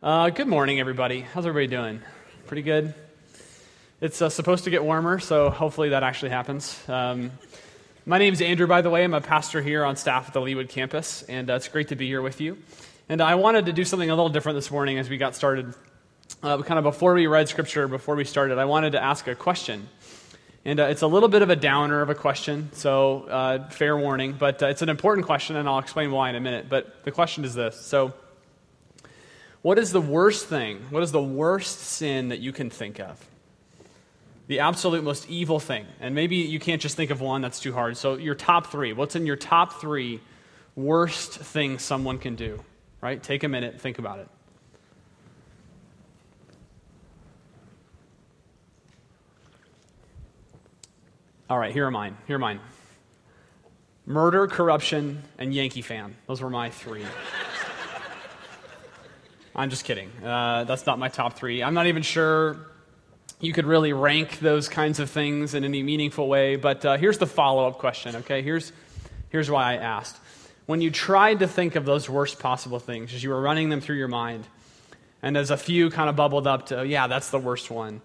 Uh, good morning, everybody. How's everybody doing? Pretty good? It's uh, supposed to get warmer, so hopefully that actually happens. Um, my name is Andrew, by the way. I'm a pastor here on staff at the Leawood campus, and uh, it's great to be here with you. And I wanted to do something a little different this morning as we got started. Uh, kind of before we read scripture, before we started, I wanted to ask a question. And uh, it's a little bit of a downer of a question, so uh, fair warning, but it's an important question, and I'll explain why in a minute. But the question is this So, what is the worst thing? What is the worst sin that you can think of? The absolute most evil thing. And maybe you can't just think of one, that's too hard. So, your top three. What's in your top three worst things someone can do? Right? Take a minute, think about it. All right, here are mine. Here are mine. Murder, corruption, and Yankee fan. Those were my three. I'm just kidding. Uh, that's not my top three. I'm not even sure you could really rank those kinds of things in any meaningful way. But uh, here's the follow up question, okay? Here's, here's why I asked. When you tried to think of those worst possible things, as you were running them through your mind, and as a few kind of bubbled up to, yeah, that's the worst one,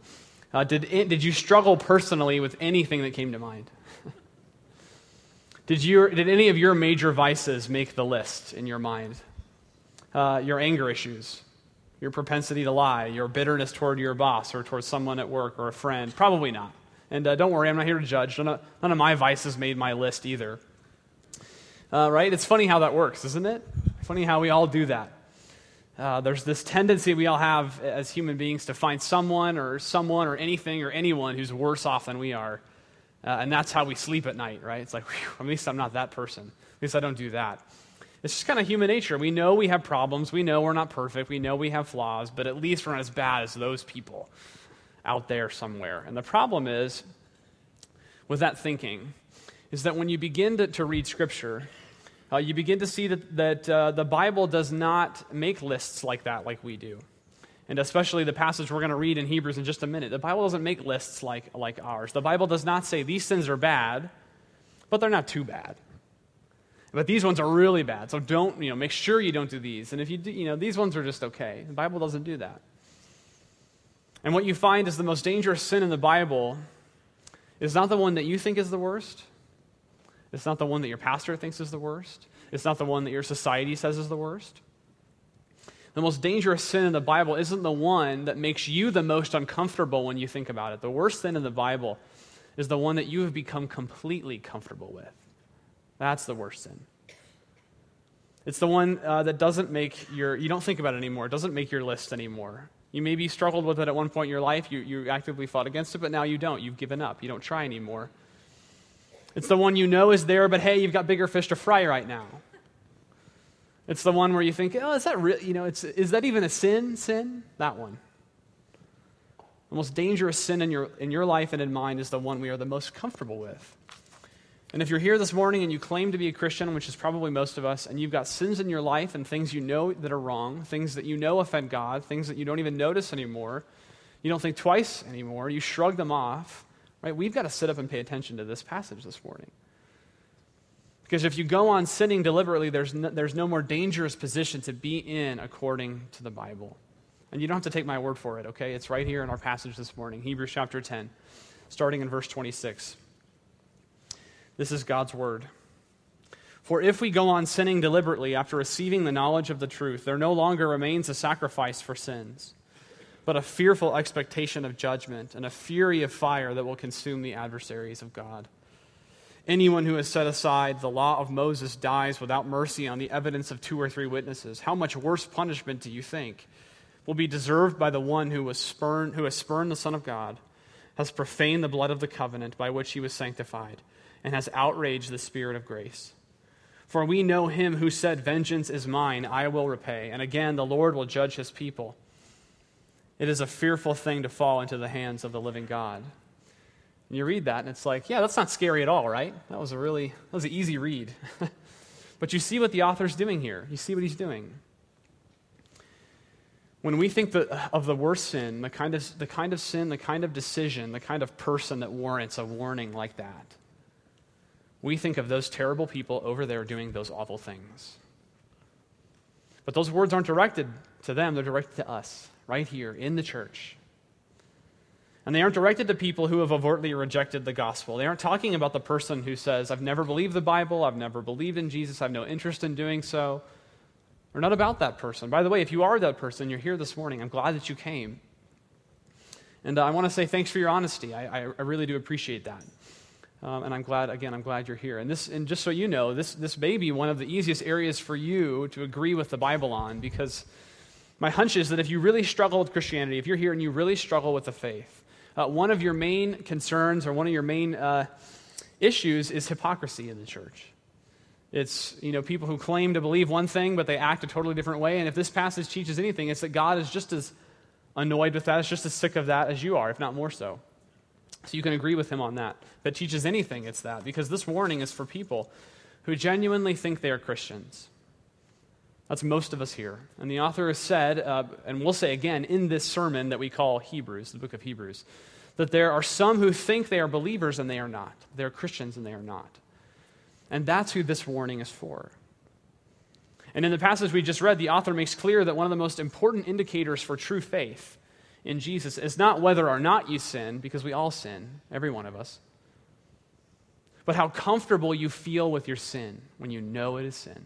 uh, did, it, did you struggle personally with anything that came to mind? did, you, did any of your major vices make the list in your mind? Uh, your anger issues, your propensity to lie, your bitterness toward your boss or toward someone at work or a friend? Probably not. And uh, don't worry, I'm not here to judge. None of, none of my vices made my list either. Uh, right? It's funny how that works, isn't it? Funny how we all do that. Uh, there's this tendency we all have as human beings to find someone or someone or anything or anyone who's worse off than we are. Uh, and that's how we sleep at night, right? It's like, whew, at least I'm not that person. At least I don't do that. It's just kind of human nature. We know we have problems. We know we're not perfect. We know we have flaws, but at least we're not as bad as those people out there somewhere. And the problem is, with that thinking, is that when you begin to, to read Scripture, uh, you begin to see that, that uh, the Bible does not make lists like that, like we do. And especially the passage we're going to read in Hebrews in just a minute. The Bible doesn't make lists like, like ours. The Bible does not say these sins are bad, but they're not too bad. But these ones are really bad. So don't, you know, make sure you don't do these. And if you do, you know, these ones are just okay. The Bible doesn't do that. And what you find is the most dangerous sin in the Bible is not the one that you think is the worst. It's not the one that your pastor thinks is the worst. It's not the one that your society says is the worst. The most dangerous sin in the Bible isn't the one that makes you the most uncomfortable when you think about it. The worst sin in the Bible is the one that you have become completely comfortable with. That's the worst sin. It's the one uh, that doesn't make your, you don't think about it anymore, it doesn't make your list anymore. You maybe struggled with it at one point in your life, you, you actively fought against it, but now you don't. You've given up. You don't try anymore. It's the one you know is there, but hey, you've got bigger fish to fry right now. It's the one where you think, oh, is that real? You know, it's, is that even a sin? Sin? That one. The most dangerous sin in your, in your life and in mine is the one we are the most comfortable with. And if you're here this morning and you claim to be a Christian, which is probably most of us, and you've got sins in your life and things you know that are wrong, things that you know offend God, things that you don't even notice anymore, you don't think twice anymore, you shrug them off, right? We've got to sit up and pay attention to this passage this morning. Because if you go on sinning deliberately, there's no, there's no more dangerous position to be in according to the Bible. And you don't have to take my word for it, okay? It's right here in our passage this morning, Hebrews chapter 10, starting in verse 26. This is God's word. For if we go on sinning deliberately after receiving the knowledge of the truth, there no longer remains a sacrifice for sins, but a fearful expectation of judgment and a fury of fire that will consume the adversaries of God. Anyone who has set aside the law of Moses dies without mercy on the evidence of two or three witnesses. How much worse punishment do you think will be deserved by the one who, was spurned, who has spurned the Son of God, has profaned the blood of the covenant by which he was sanctified? And has outraged the Spirit of grace. For we know him who said, Vengeance is mine, I will repay. And again, the Lord will judge his people. It is a fearful thing to fall into the hands of the living God. And you read that, and it's like, yeah, that's not scary at all, right? That was a really, that was an easy read. but you see what the author's doing here. You see what he's doing. When we think of the worst sin, the kind of, the kind of sin, the kind of decision, the kind of person that warrants a warning like that, we think of those terrible people over there doing those awful things. But those words aren't directed to them, they're directed to us, right here in the church. And they aren't directed to people who have overtly rejected the gospel. They aren't talking about the person who says, I've never believed the Bible, I've never believed in Jesus, I have no interest in doing so. We're not about that person. By the way, if you are that person, you're here this morning. I'm glad that you came. And uh, I want to say thanks for your honesty. I, I, I really do appreciate that. Um, and I'm glad, again, I'm glad you're here. And, this, and just so you know, this, this may be one of the easiest areas for you to agree with the Bible on because my hunch is that if you really struggle with Christianity, if you're here and you really struggle with the faith, uh, one of your main concerns or one of your main uh, issues is hypocrisy in the church. It's, you know, people who claim to believe one thing, but they act a totally different way. And if this passage teaches anything, it's that God is just as annoyed with that, is just as sick of that as you are, if not more so. So you can agree with him on that. That teaches anything, it's that. Because this warning is for people who genuinely think they are Christians. That's most of us here. And the author has said, uh, and we'll say again in this sermon that we call Hebrews, the book of Hebrews, that there are some who think they are believers and they are not. They're Christians and they are not. And that's who this warning is for. And in the passage we just read, the author makes clear that one of the most important indicators for true faith in Jesus is not whether or not you sin, because we all sin, every one of us, but how comfortable you feel with your sin when you know it is sin.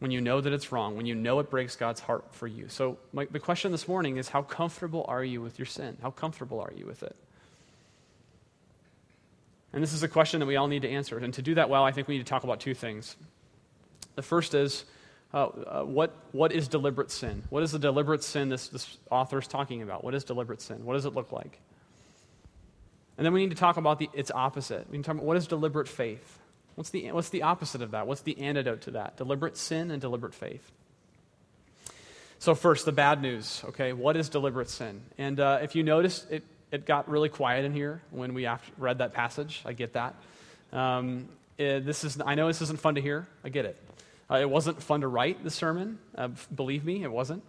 When you know that it's wrong, when you know it breaks God's heart for you. So, my, the question this morning is how comfortable are you with your sin? How comfortable are you with it? And this is a question that we all need to answer. And to do that well, I think we need to talk about two things. The first is uh, uh, what, what is deliberate sin? What is the deliberate sin this, this author is talking about? What is deliberate sin? What does it look like? And then we need to talk about the, its opposite. We need to talk about what is deliberate faith? What's the, what's the opposite of that? What's the antidote to that? Deliberate sin and deliberate faith. So, first, the bad news, okay? What is deliberate sin? And uh, if you notice, it it got really quiet in here when we read that passage. I get that. Um, it, this is, I know this isn't fun to hear. I get it. Uh, it wasn't fun to write the sermon. Uh, believe me, it wasn't.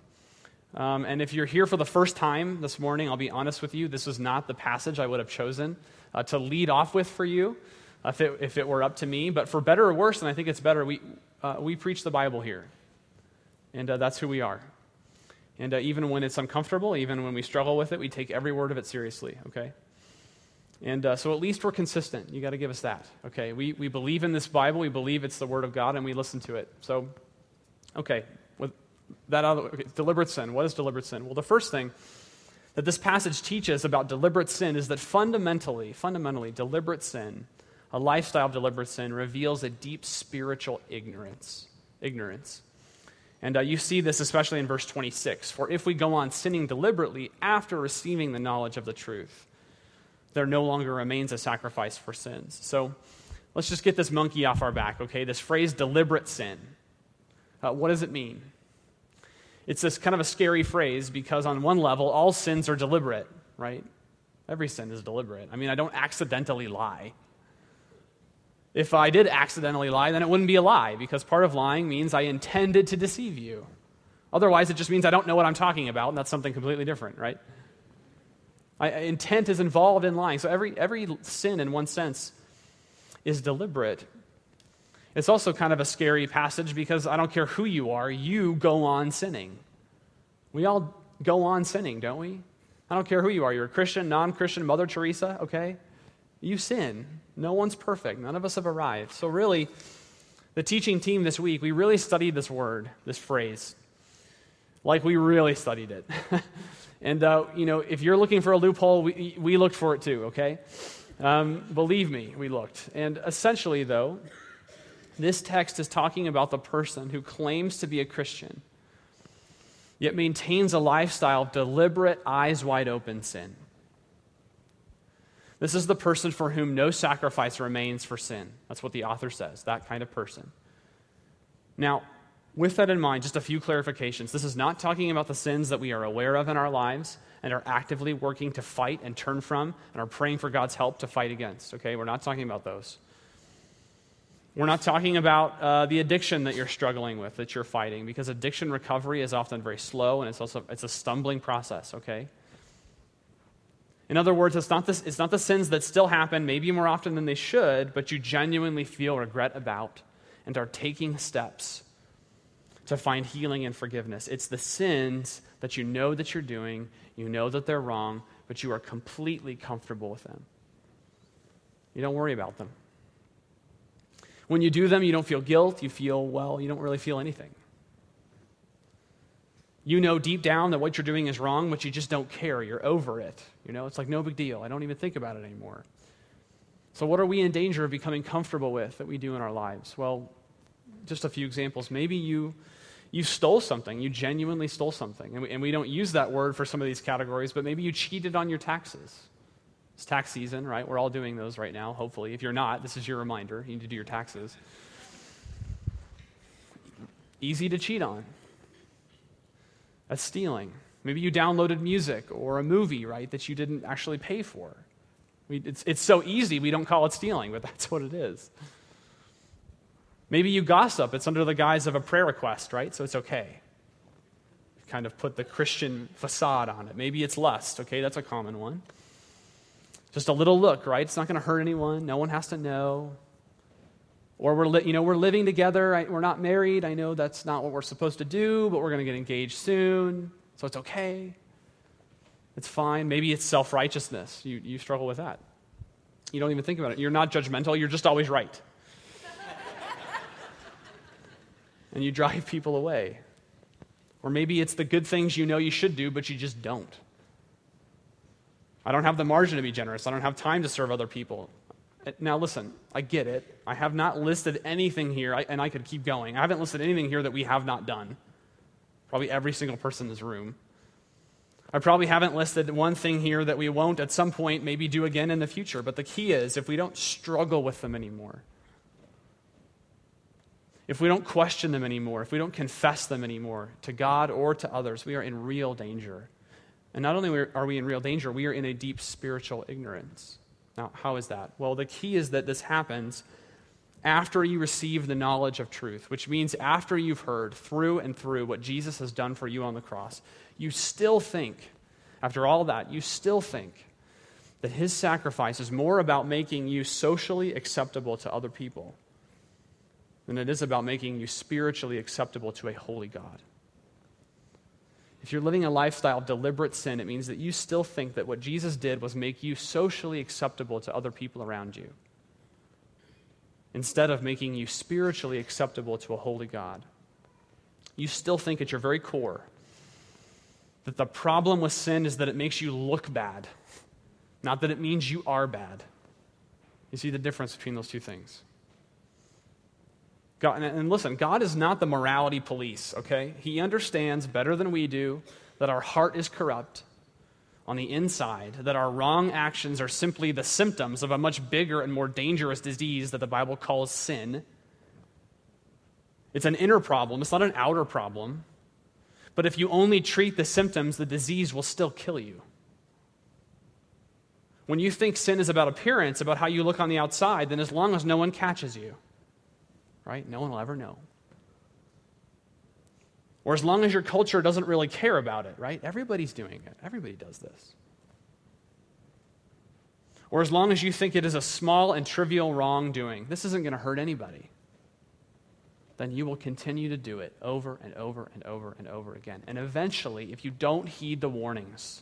Um, and if you're here for the first time this morning, I'll be honest with you, this is not the passage I would have chosen uh, to lead off with for you if it, if it were up to me. But for better or worse, and I think it's better, we, uh, we preach the Bible here. And uh, that's who we are. And uh, even when it's uncomfortable, even when we struggle with it, we take every word of it seriously, okay? And uh, so at least we're consistent. You got to give us that, okay? We, we believe in this Bible, we believe it's the Word of God, and we listen to it. So, okay, with that other, okay, deliberate sin. What is deliberate sin? Well, the first thing that this passage teaches about deliberate sin is that fundamentally, fundamentally, deliberate sin, a lifestyle of deliberate sin, reveals a deep spiritual ignorance. Ignorance. And uh, you see this especially in verse 26. For if we go on sinning deliberately after receiving the knowledge of the truth, there no longer remains a sacrifice for sins. So let's just get this monkey off our back, okay? This phrase, deliberate sin. Uh, what does it mean? It's this kind of a scary phrase because, on one level, all sins are deliberate, right? Every sin is deliberate. I mean, I don't accidentally lie. If I did accidentally lie, then it wouldn't be a lie, because part of lying means I intended to deceive you. Otherwise, it just means I don't know what I'm talking about, and that's something completely different, right? I, intent is involved in lying. So every, every sin, in one sense, is deliberate. It's also kind of a scary passage because I don't care who you are, you go on sinning. We all go on sinning, don't we? I don't care who you are. You're a Christian, non Christian, Mother Teresa, okay? You sin. No one's perfect. None of us have arrived. So, really, the teaching team this week, we really studied this word, this phrase. Like we really studied it. and, uh, you know, if you're looking for a loophole, we, we looked for it too, okay? Um, believe me, we looked. And essentially, though, this text is talking about the person who claims to be a Christian, yet maintains a lifestyle of deliberate, eyes wide open sin. This is the person for whom no sacrifice remains for sin. That's what the author says, that kind of person. Now, with that in mind, just a few clarifications. This is not talking about the sins that we are aware of in our lives and are actively working to fight and turn from and are praying for God's help to fight against. Okay, we're not talking about those. We're not talking about uh, the addiction that you're struggling with, that you're fighting, because addiction recovery is often very slow and it's also it's a stumbling process. Okay, in other words, it's not, this, it's not the sins that still happen, maybe more often than they should, but you genuinely feel regret about and are taking steps to find healing and forgiveness. It's the sins that you know that you're doing, you know that they're wrong, but you are completely comfortable with them. You don't worry about them. When you do them, you don't feel guilt. You feel, well, you don't really feel anything. You know deep down that what you're doing is wrong, but you just don't care. You're over it. You know, it's like no big deal. I don't even think about it anymore. So, what are we in danger of becoming comfortable with that we do in our lives? Well, just a few examples. Maybe you you stole something. You genuinely stole something. And we, and we, don't use that word for some of these categories, but maybe you cheated on your taxes. It's tax season, right? We're all doing those right now, hopefully. If you're not, this is your reminder. You need to do your taxes. Easy to cheat on. That's stealing. Maybe you downloaded music or a movie, right, that you didn't actually pay for. We, it's, it's so easy, we don't call it stealing, but that's what it is. Maybe you gossip. It's under the guise of a prayer request, right? So it's okay. Kind of put the Christian facade on it. Maybe it's lust. Okay, that's a common one. Just a little look, right? It's not going to hurt anyone. No one has to know. Or we're, li- you know, we're living together. We're not married. I know that's not what we're supposed to do, but we're going to get engaged soon. So it's okay. It's fine. Maybe it's self righteousness. You, you struggle with that. You don't even think about it. You're not judgmental. You're just always right. And you drive people away. Or maybe it's the good things you know you should do, but you just don't. I don't have the margin to be generous. I don't have time to serve other people. Uh, now, listen, I get it. I have not listed anything here, and I could keep going. I haven't listed anything here that we have not done. Probably every single person in this room. I probably haven't listed one thing here that we won't at some point maybe do again in the future. But the key is if we don't struggle with them anymore, if we don't question them anymore, if we don't confess them anymore to God or to others, we are in real danger. And not only are we in real danger, we are in a deep spiritual ignorance. Now, how is that? Well, the key is that this happens after you receive the knowledge of truth, which means after you've heard through and through what Jesus has done for you on the cross, you still think, after all that, you still think that his sacrifice is more about making you socially acceptable to other people than it is about making you spiritually acceptable to a holy God. If you're living a lifestyle of deliberate sin, it means that you still think that what Jesus did was make you socially acceptable to other people around you, instead of making you spiritually acceptable to a holy God. You still think at your very core that the problem with sin is that it makes you look bad, not that it means you are bad. You see the difference between those two things? God, and listen, God is not the morality police, okay? He understands better than we do that our heart is corrupt on the inside, that our wrong actions are simply the symptoms of a much bigger and more dangerous disease that the Bible calls sin. It's an inner problem, it's not an outer problem. But if you only treat the symptoms, the disease will still kill you. When you think sin is about appearance, about how you look on the outside, then as long as no one catches you, right? No one will ever know. Or as long as your culture doesn't really care about it, right? Everybody's doing it. Everybody does this. Or as long as you think it is a small and trivial wrongdoing, this isn't going to hurt anybody, then you will continue to do it over and over and over and over again. And eventually, if you don't heed the warnings,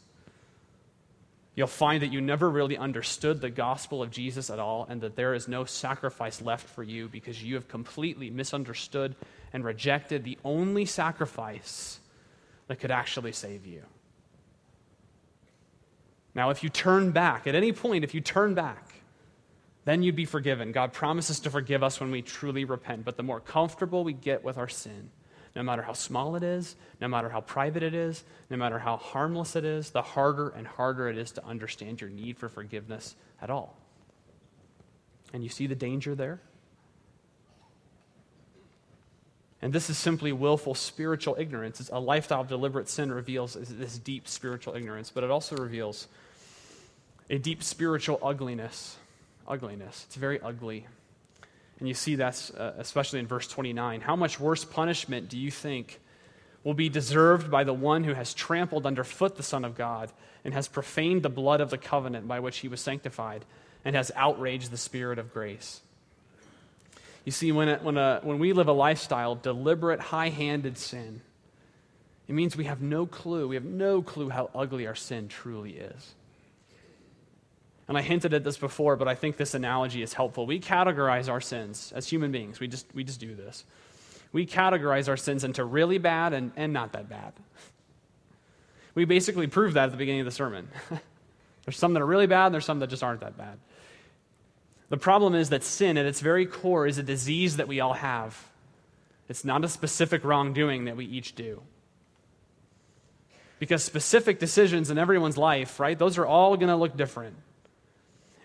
you'll find that you never really understood the gospel of Jesus at all and that there is no sacrifice left for you because you have completely misunderstood and rejected the only sacrifice that could actually save you. Now, if you turn back, at any point, if you turn back, then you'd be forgiven. God promises to forgive us when we truly repent. But the more comfortable we get with our sin, no matter how small it is, no matter how private it is, no matter how harmless it is, the harder and harder it is to understand your need for forgiveness at all. And you see the danger there? And this is simply willful spiritual ignorance. It's a lifestyle of deliberate sin reveals this deep spiritual ignorance, but it also reveals a deep spiritual ugliness. Ugliness. It's very ugly. And you see that uh, especially in verse 29. How much worse punishment do you think will be deserved by the one who has trampled underfoot the Son of God and has profaned the blood of the covenant by which he was sanctified and has outraged the Spirit of grace? You see, when, when, a, when we live a lifestyle of deliberate, high handed sin, it means we have no clue. We have no clue how ugly our sin truly is. And I hinted at this before, but I think this analogy is helpful. We categorize our sins as human beings. We just, we just do this. We categorize our sins into really bad and, and not that bad. We basically proved that at the beginning of the sermon. there's some that are really bad, and there's some that just aren't that bad. The problem is that sin, at its very core, is a disease that we all have. It's not a specific wrongdoing that we each do. Because specific decisions in everyone's life, right, those are all going to look different.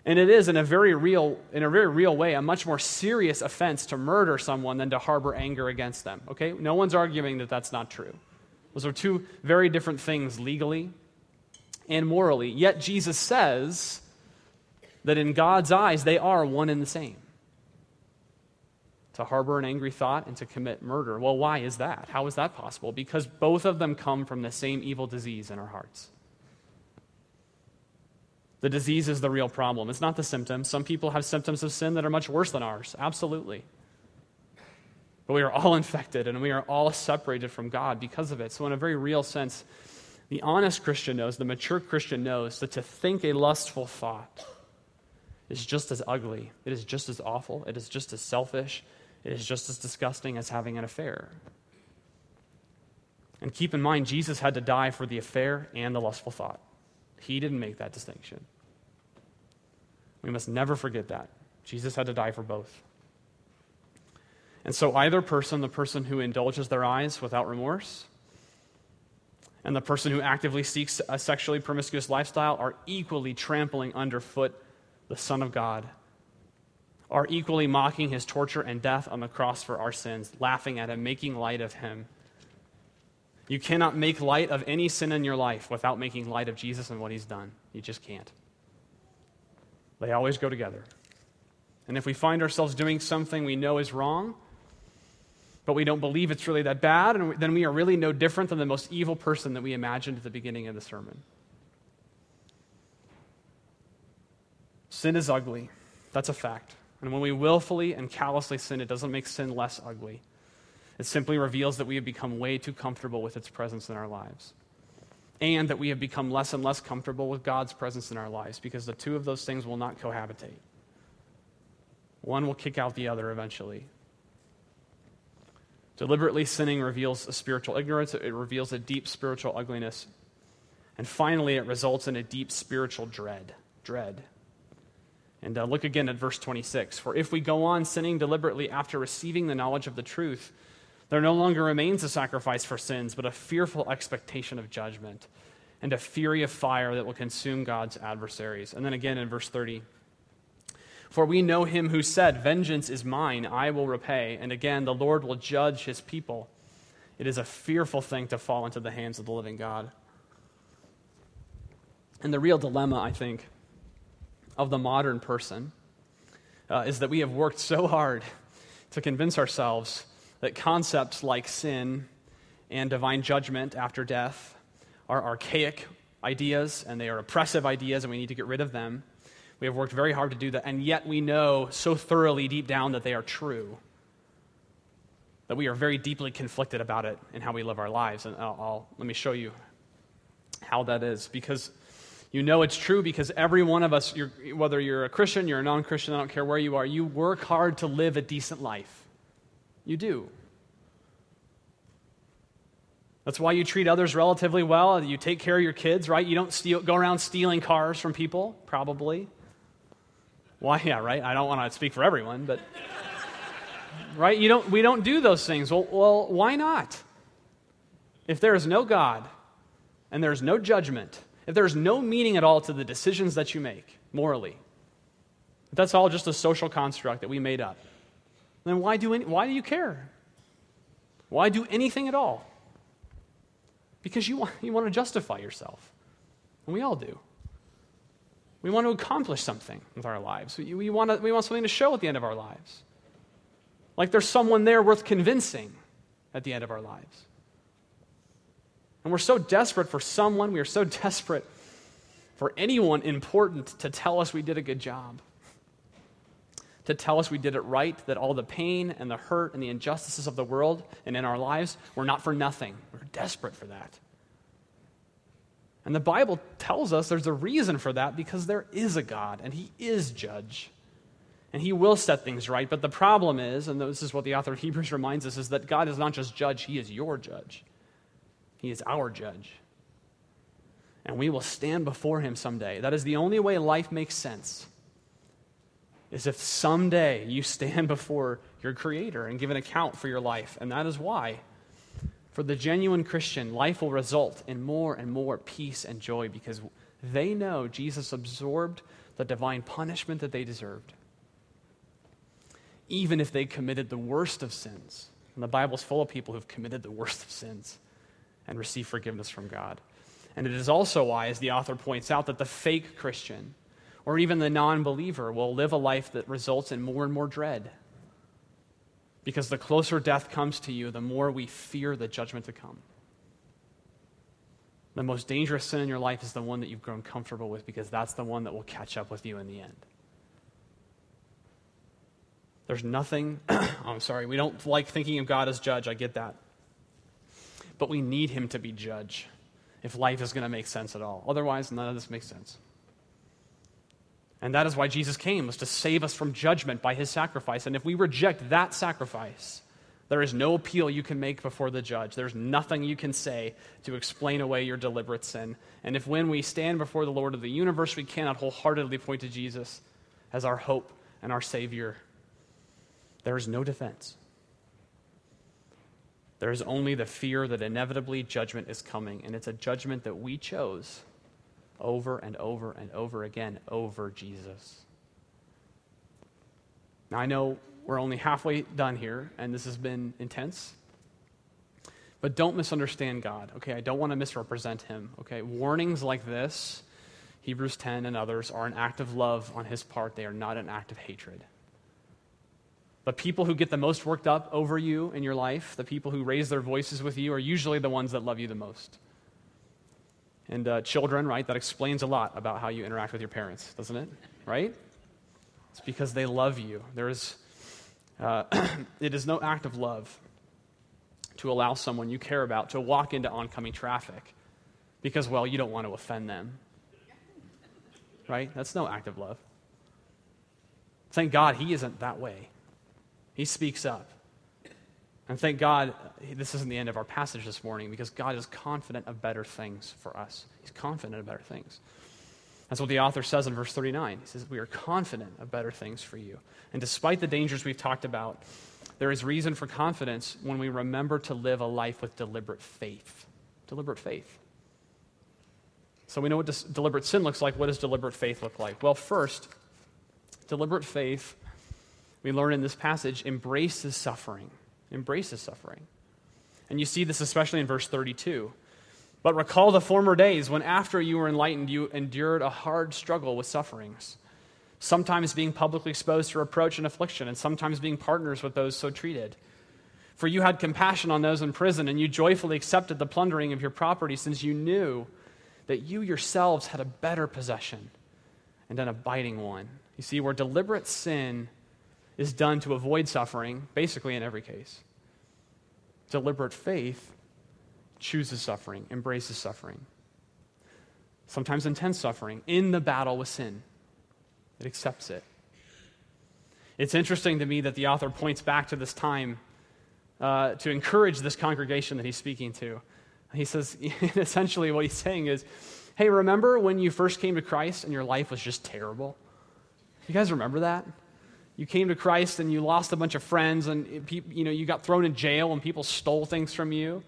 And it is in a very real, in a very real way, a much more serious offense to murder someone than to harbor anger against them. Okay? No one's arguing that that's not true. Those are two very different things legally and morally. Yet Jesus says that in God's eyes, they are one and the same. To harbor an angry thought and to commit murder. Well, why is that? How is that possible? Because both of them come from the same evil disease in our hearts. The disease is the real problem. It's not the symptom. Some people have symptoms of sin that are much worse than ours. Absolutely. But we are all infected and we are all separated from God because of it. So, in a very real sense, the honest Christian knows, the mature Christian knows that to think a lustful thought is just as ugly, it is just as awful, it is just as selfish, it is just as disgusting as having an affair. And keep in mind, Jesus had to die for the affair and the lustful thought. He didn't make that distinction. We must never forget that. Jesus had to die for both. And so, either person, the person who indulges their eyes without remorse, and the person who actively seeks a sexually promiscuous lifestyle, are equally trampling underfoot the Son of God, are equally mocking his torture and death on the cross for our sins, laughing at him, making light of him. You cannot make light of any sin in your life without making light of Jesus and what he's done. You just can't. They always go together. And if we find ourselves doing something we know is wrong, but we don't believe it's really that bad, and then we are really no different than the most evil person that we imagined at the beginning of the sermon. Sin is ugly. That's a fact. And when we willfully and callously sin, it doesn't make sin less ugly. It simply reveals that we have become way too comfortable with its presence in our lives. And that we have become less and less comfortable with God's presence in our lives because the two of those things will not cohabitate. One will kick out the other eventually. Deliberately sinning reveals a spiritual ignorance, it reveals a deep spiritual ugliness. And finally, it results in a deep spiritual dread. Dread. And uh, look again at verse 26. For if we go on sinning deliberately after receiving the knowledge of the truth, there no longer remains a sacrifice for sins, but a fearful expectation of judgment and a fury of fire that will consume God's adversaries. And then again in verse 30 For we know him who said, Vengeance is mine, I will repay. And again, the Lord will judge his people. It is a fearful thing to fall into the hands of the living God. And the real dilemma, I think, of the modern person uh, is that we have worked so hard to convince ourselves that concepts like sin and divine judgment after death are archaic ideas and they are oppressive ideas and we need to get rid of them. We have worked very hard to do that, and yet we know so thoroughly deep down that they are true that we are very deeply conflicted about it and how we live our lives. And I'll, I'll, let me show you how that is. Because you know it's true because every one of us, you're, whether you're a Christian, you're a non Christian, I don't care where you are, you work hard to live a decent life. You do. That's why you treat others relatively well. You take care of your kids, right? You don't steal, go around stealing cars from people, probably. Why? Yeah, right? I don't want to speak for everyone, but. right? You don't, we don't do those things. Well, well, why not? If there is no God and there's no judgment, if there's no meaning at all to the decisions that you make morally, that's all just a social construct that we made up then why do, any, why do you care? Why do anything at all? Because you want, you want to justify yourself. And we all do. We want to accomplish something with our lives. We, we, want to, we want something to show at the end of our lives. Like there's someone there worth convincing at the end of our lives. And we're so desperate for someone, we are so desperate for anyone important to tell us we did a good job to tell us we did it right, that all the pain and the hurt and the injustices of the world and in our lives were not for nothing. We're desperate for that. And the Bible tells us there's a reason for that because there is a God and He is judge. And He will set things right. But the problem is, and this is what the author of Hebrews reminds us, is that God is not just judge, He is your judge. He is our judge. And we will stand before Him someday. That is the only way life makes sense. Is if someday you stand before your Creator and give an account for your life. And that is why for the genuine Christian, life will result in more and more peace and joy because they know Jesus absorbed the divine punishment that they deserved. Even if they committed the worst of sins. And the Bible's full of people who've committed the worst of sins and received forgiveness from God. And it is also why, as the author points out, that the fake Christian or even the non believer will live a life that results in more and more dread because the closer death comes to you, the more we fear the judgment to come. The most dangerous sin in your life is the one that you've grown comfortable with because that's the one that will catch up with you in the end. There's nothing, oh, I'm sorry, we don't like thinking of God as judge, I get that. But we need him to be judge if life is going to make sense at all. Otherwise, none of this makes sense. And that is why Jesus came, was to save us from judgment by his sacrifice. And if we reject that sacrifice, there is no appeal you can make before the judge. There's nothing you can say to explain away your deliberate sin. And if when we stand before the Lord of the universe, we cannot wholeheartedly point to Jesus as our hope and our Savior, there is no defense. There is only the fear that inevitably judgment is coming, and it's a judgment that we chose over and over and over again over Jesus. Now, I know we're only halfway done here, and this has been intense. But don't misunderstand God, okay? I don't want to misrepresent him, okay? Warnings like this, Hebrews 10 and others, are an act of love on his part. They are not an act of hatred. The people who get the most worked up over you in your life, the people who raise their voices with you, are usually the ones that love you the most. And uh, children, right? That explains a lot about how you interact with your parents, doesn't it? Right? It's because they love you. There is, uh, it is no act of love to allow someone you care about to walk into oncoming traffic because, well, you don't want to offend them. Right? That's no act of love. Thank God he isn't that way. He speaks up. And thank God this isn't the end of our passage this morning because God is confident of better things for us. He's confident of better things. That's what the author says in verse 39. He says, We are confident of better things for you. And despite the dangers we've talked about, there is reason for confidence when we remember to live a life with deliberate faith. Deliberate faith. So we know what dis- deliberate sin looks like. What does deliberate faith look like? Well, first, deliberate faith, we learn in this passage, embraces suffering embraces suffering. And you see this especially in verse 32. But recall the former days when, after you were enlightened, you endured a hard struggle with sufferings, sometimes being publicly exposed to reproach and affliction, and sometimes being partners with those so treated. For you had compassion on those in prison, and you joyfully accepted the plundering of your property, since you knew that you yourselves had a better possession and an abiding one. You see, where deliberate sin is done to avoid suffering, basically in every case. Deliberate faith chooses suffering, embraces suffering. Sometimes intense suffering in the battle with sin. It accepts it. It's interesting to me that the author points back to this time uh, to encourage this congregation that he's speaking to. He says, essentially, what he's saying is, hey, remember when you first came to Christ and your life was just terrible? You guys remember that? You came to Christ and you lost a bunch of friends and you know you got thrown in jail and people stole things from you.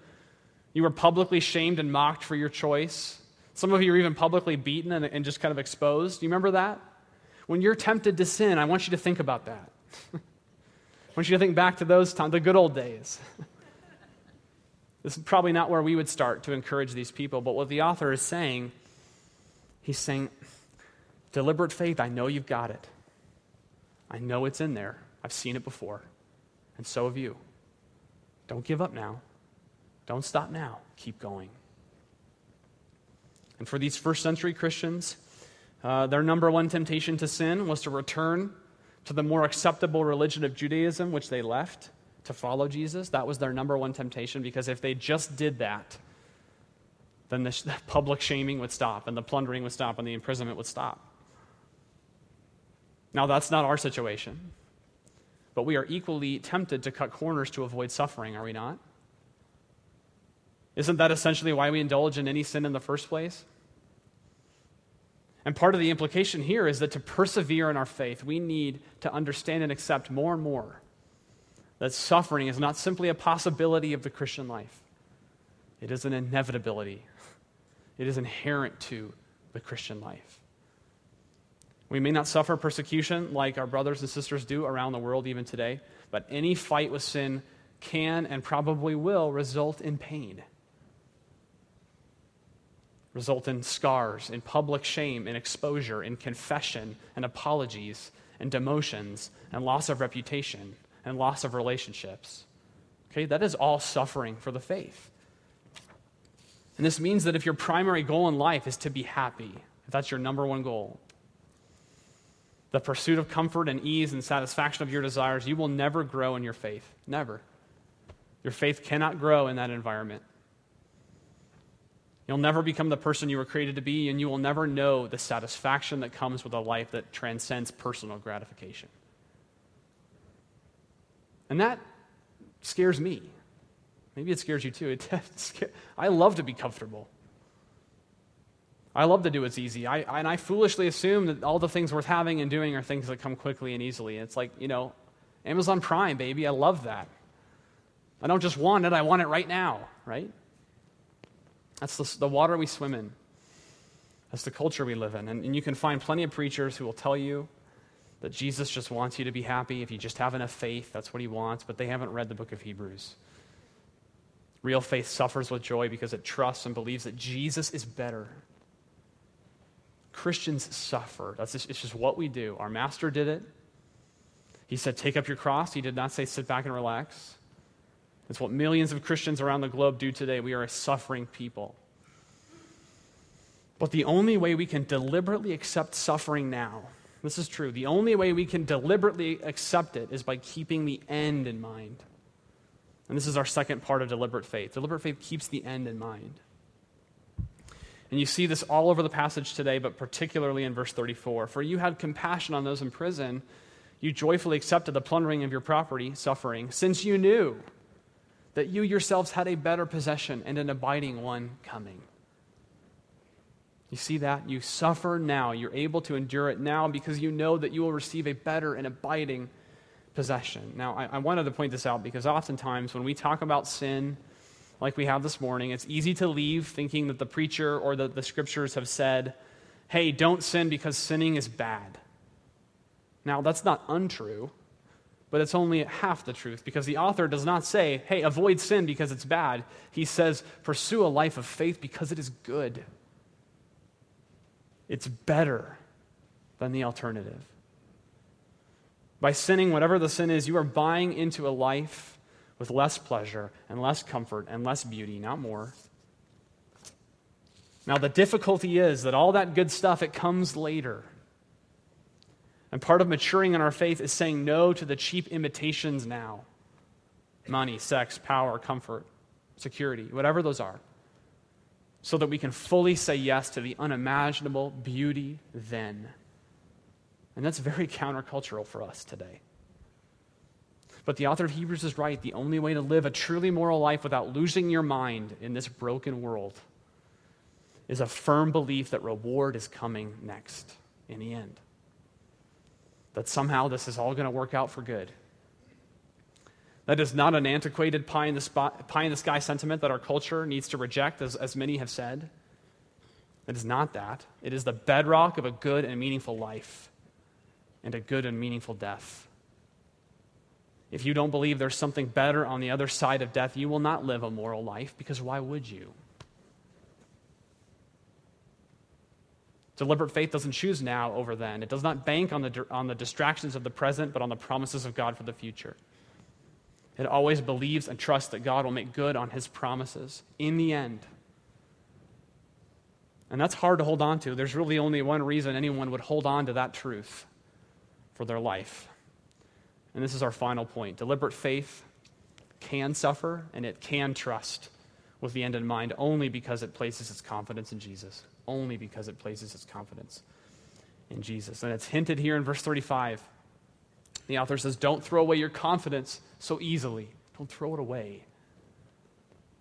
You were publicly shamed and mocked for your choice. Some of you were even publicly beaten and, and just kind of exposed. Do you remember that? When you're tempted to sin, I want you to think about that. I want you to think back to those times, the good old days. this is probably not where we would start to encourage these people, but what the author is saying, he's saying, deliberate faith, I know you've got it. I know it's in there. I've seen it before. And so have you. Don't give up now. Don't stop now. Keep going. And for these first century Christians, uh, their number one temptation to sin was to return to the more acceptable religion of Judaism, which they left to follow Jesus. That was their number one temptation because if they just did that, then the, the public shaming would stop, and the plundering would stop, and the imprisonment would stop. Now, that's not our situation, but we are equally tempted to cut corners to avoid suffering, are we not? Isn't that essentially why we indulge in any sin in the first place? And part of the implication here is that to persevere in our faith, we need to understand and accept more and more that suffering is not simply a possibility of the Christian life, it is an inevitability. It is inherent to the Christian life. We may not suffer persecution like our brothers and sisters do around the world even today, but any fight with sin can and probably will result in pain result in scars, in public shame, in exposure, in confession and apologies, and demotions, and loss of reputation, and loss of relationships. Okay, that is all suffering for the faith. And this means that if your primary goal in life is to be happy, if that's your number one goal, the pursuit of comfort and ease and satisfaction of your desires, you will never grow in your faith. Never. Your faith cannot grow in that environment. You'll never become the person you were created to be, and you will never know the satisfaction that comes with a life that transcends personal gratification. And that scares me. Maybe it scares you too. I love to be comfortable. I love to do what's easy. I, and I foolishly assume that all the things worth having and doing are things that come quickly and easily. It's like, you know, Amazon Prime, baby. I love that. I don't just want it, I want it right now, right? That's the, the water we swim in. That's the culture we live in. And, and you can find plenty of preachers who will tell you that Jesus just wants you to be happy. If you just have enough faith, that's what he wants, but they haven't read the book of Hebrews. Real faith suffers with joy because it trusts and believes that Jesus is better. Christians suffer. That's just, it's just what we do. Our master did it. He said, Take up your cross. He did not say, Sit back and relax. It's what millions of Christians around the globe do today. We are a suffering people. But the only way we can deliberately accept suffering now, this is true, the only way we can deliberately accept it is by keeping the end in mind. And this is our second part of deliberate faith. Deliberate faith keeps the end in mind. And you see this all over the passage today, but particularly in verse 34. For you had compassion on those in prison. You joyfully accepted the plundering of your property, suffering, since you knew that you yourselves had a better possession and an abiding one coming. You see that? You suffer now. You're able to endure it now because you know that you will receive a better and abiding possession. Now, I, I wanted to point this out because oftentimes when we talk about sin, like we have this morning, it's easy to leave thinking that the preacher or the, the scriptures have said, hey, don't sin because sinning is bad. Now, that's not untrue but it's only half the truth because the author does not say, hey, avoid sin because it's bad. He says, pursue a life of faith because it is good. It's better than the alternative. By sinning, whatever the sin is, you are buying into a life with less pleasure and less comfort and less beauty, not more. Now, the difficulty is that all that good stuff, it comes later. And part of maturing in our faith is saying no to the cheap imitations now money, sex, power, comfort, security, whatever those are, so that we can fully say yes to the unimaginable beauty then. And that's very countercultural for us today. But the author of Hebrews is right. The only way to live a truly moral life without losing your mind in this broken world is a firm belief that reward is coming next in the end that somehow this is all going to work out for good. That is not an antiquated pie in the, spot, pie in the sky sentiment that our culture needs to reject, as, as many have said. It is not that. It is the bedrock of a good and meaningful life and a good and meaningful death. If you don't believe there's something better on the other side of death, you will not live a moral life because why would you? Deliberate faith doesn't choose now over then. It does not bank on the, on the distractions of the present, but on the promises of God for the future. It always believes and trusts that God will make good on his promises in the end. And that's hard to hold on to. There's really only one reason anyone would hold on to that truth for their life. And this is our final point. Deliberate faith can suffer and it can trust with the end in mind only because it places its confidence in Jesus. Only because it places its confidence in Jesus. And it's hinted here in verse 35. The author says, Don't throw away your confidence so easily. Don't throw it away.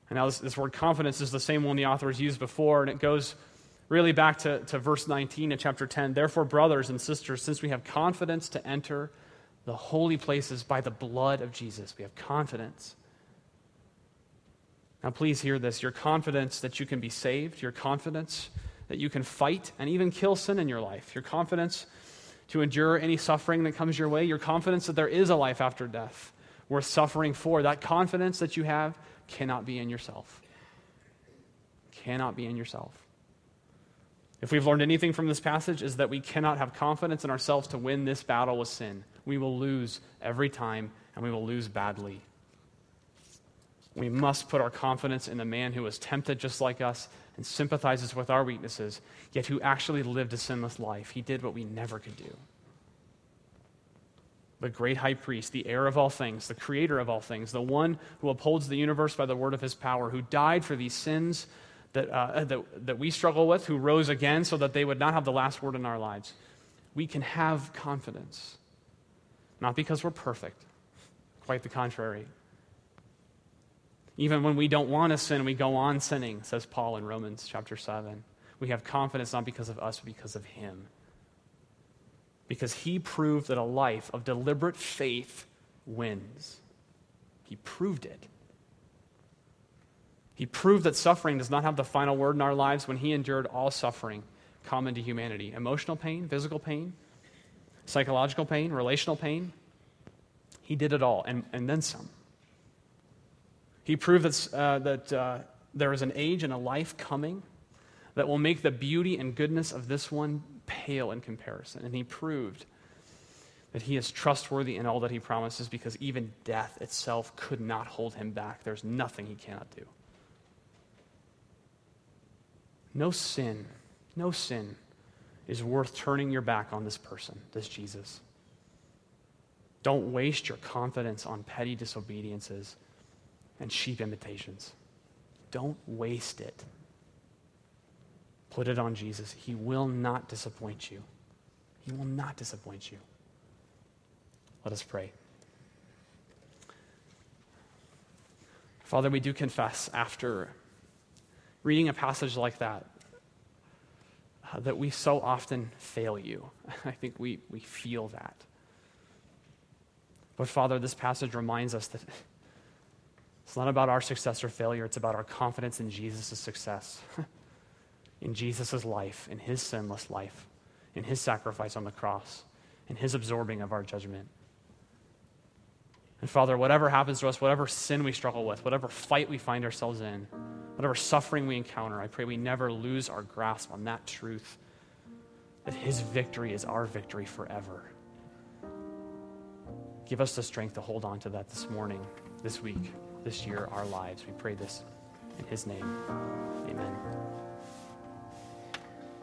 And now, this, this word confidence is the same one the author has used before, and it goes really back to, to verse 19 of chapter 10. Therefore, brothers and sisters, since we have confidence to enter the holy places by the blood of Jesus, we have confidence. Now, please hear this your confidence that you can be saved, your confidence that you can fight and even kill sin in your life, your confidence to endure any suffering that comes your way, your confidence that there is a life after death worth suffering for. That confidence that you have cannot be in yourself. Cannot be in yourself. If we've learned anything from this passage, is that we cannot have confidence in ourselves to win this battle with sin. We will lose every time, and we will lose badly. We must put our confidence in the man who was tempted just like us and sympathizes with our weaknesses, yet who actually lived a sinless life. He did what we never could do. The great high priest, the heir of all things, the creator of all things, the one who upholds the universe by the word of his power, who died for these sins that, uh, that, that we struggle with, who rose again so that they would not have the last word in our lives. We can have confidence. Not because we're perfect, quite the contrary. Even when we don't want to sin, we go on sinning, says Paul in Romans chapter 7. We have confidence not because of us, but because of him. Because he proved that a life of deliberate faith wins. He proved it. He proved that suffering does not have the final word in our lives when he endured all suffering common to humanity emotional pain, physical pain, psychological pain, relational pain. He did it all, and, and then some. He proved that, uh, that uh, there is an age and a life coming that will make the beauty and goodness of this one pale in comparison. And he proved that he is trustworthy in all that he promises because even death itself could not hold him back. There's nothing he cannot do. No sin, no sin is worth turning your back on this person, this Jesus. Don't waste your confidence on petty disobediences and sheep imitations. Don't waste it. Put it on Jesus. He will not disappoint you. He will not disappoint you. Let us pray. Father, we do confess after reading a passage like that uh, that we so often fail you. I think we, we feel that. But Father, this passage reminds us that it's not about our success or failure, it's about our confidence in Jesus' success, in Jesus' life, in his sinless life, in his sacrifice on the cross, in his absorbing of our judgment. And Father, whatever happens to us, whatever sin we struggle with, whatever fight we find ourselves in, whatever suffering we encounter, I pray we never lose our grasp on that truth that His victory is our victory forever. Give us the strength to hold on to that this morning, this week this year our lives. We pray this in his name. Amen.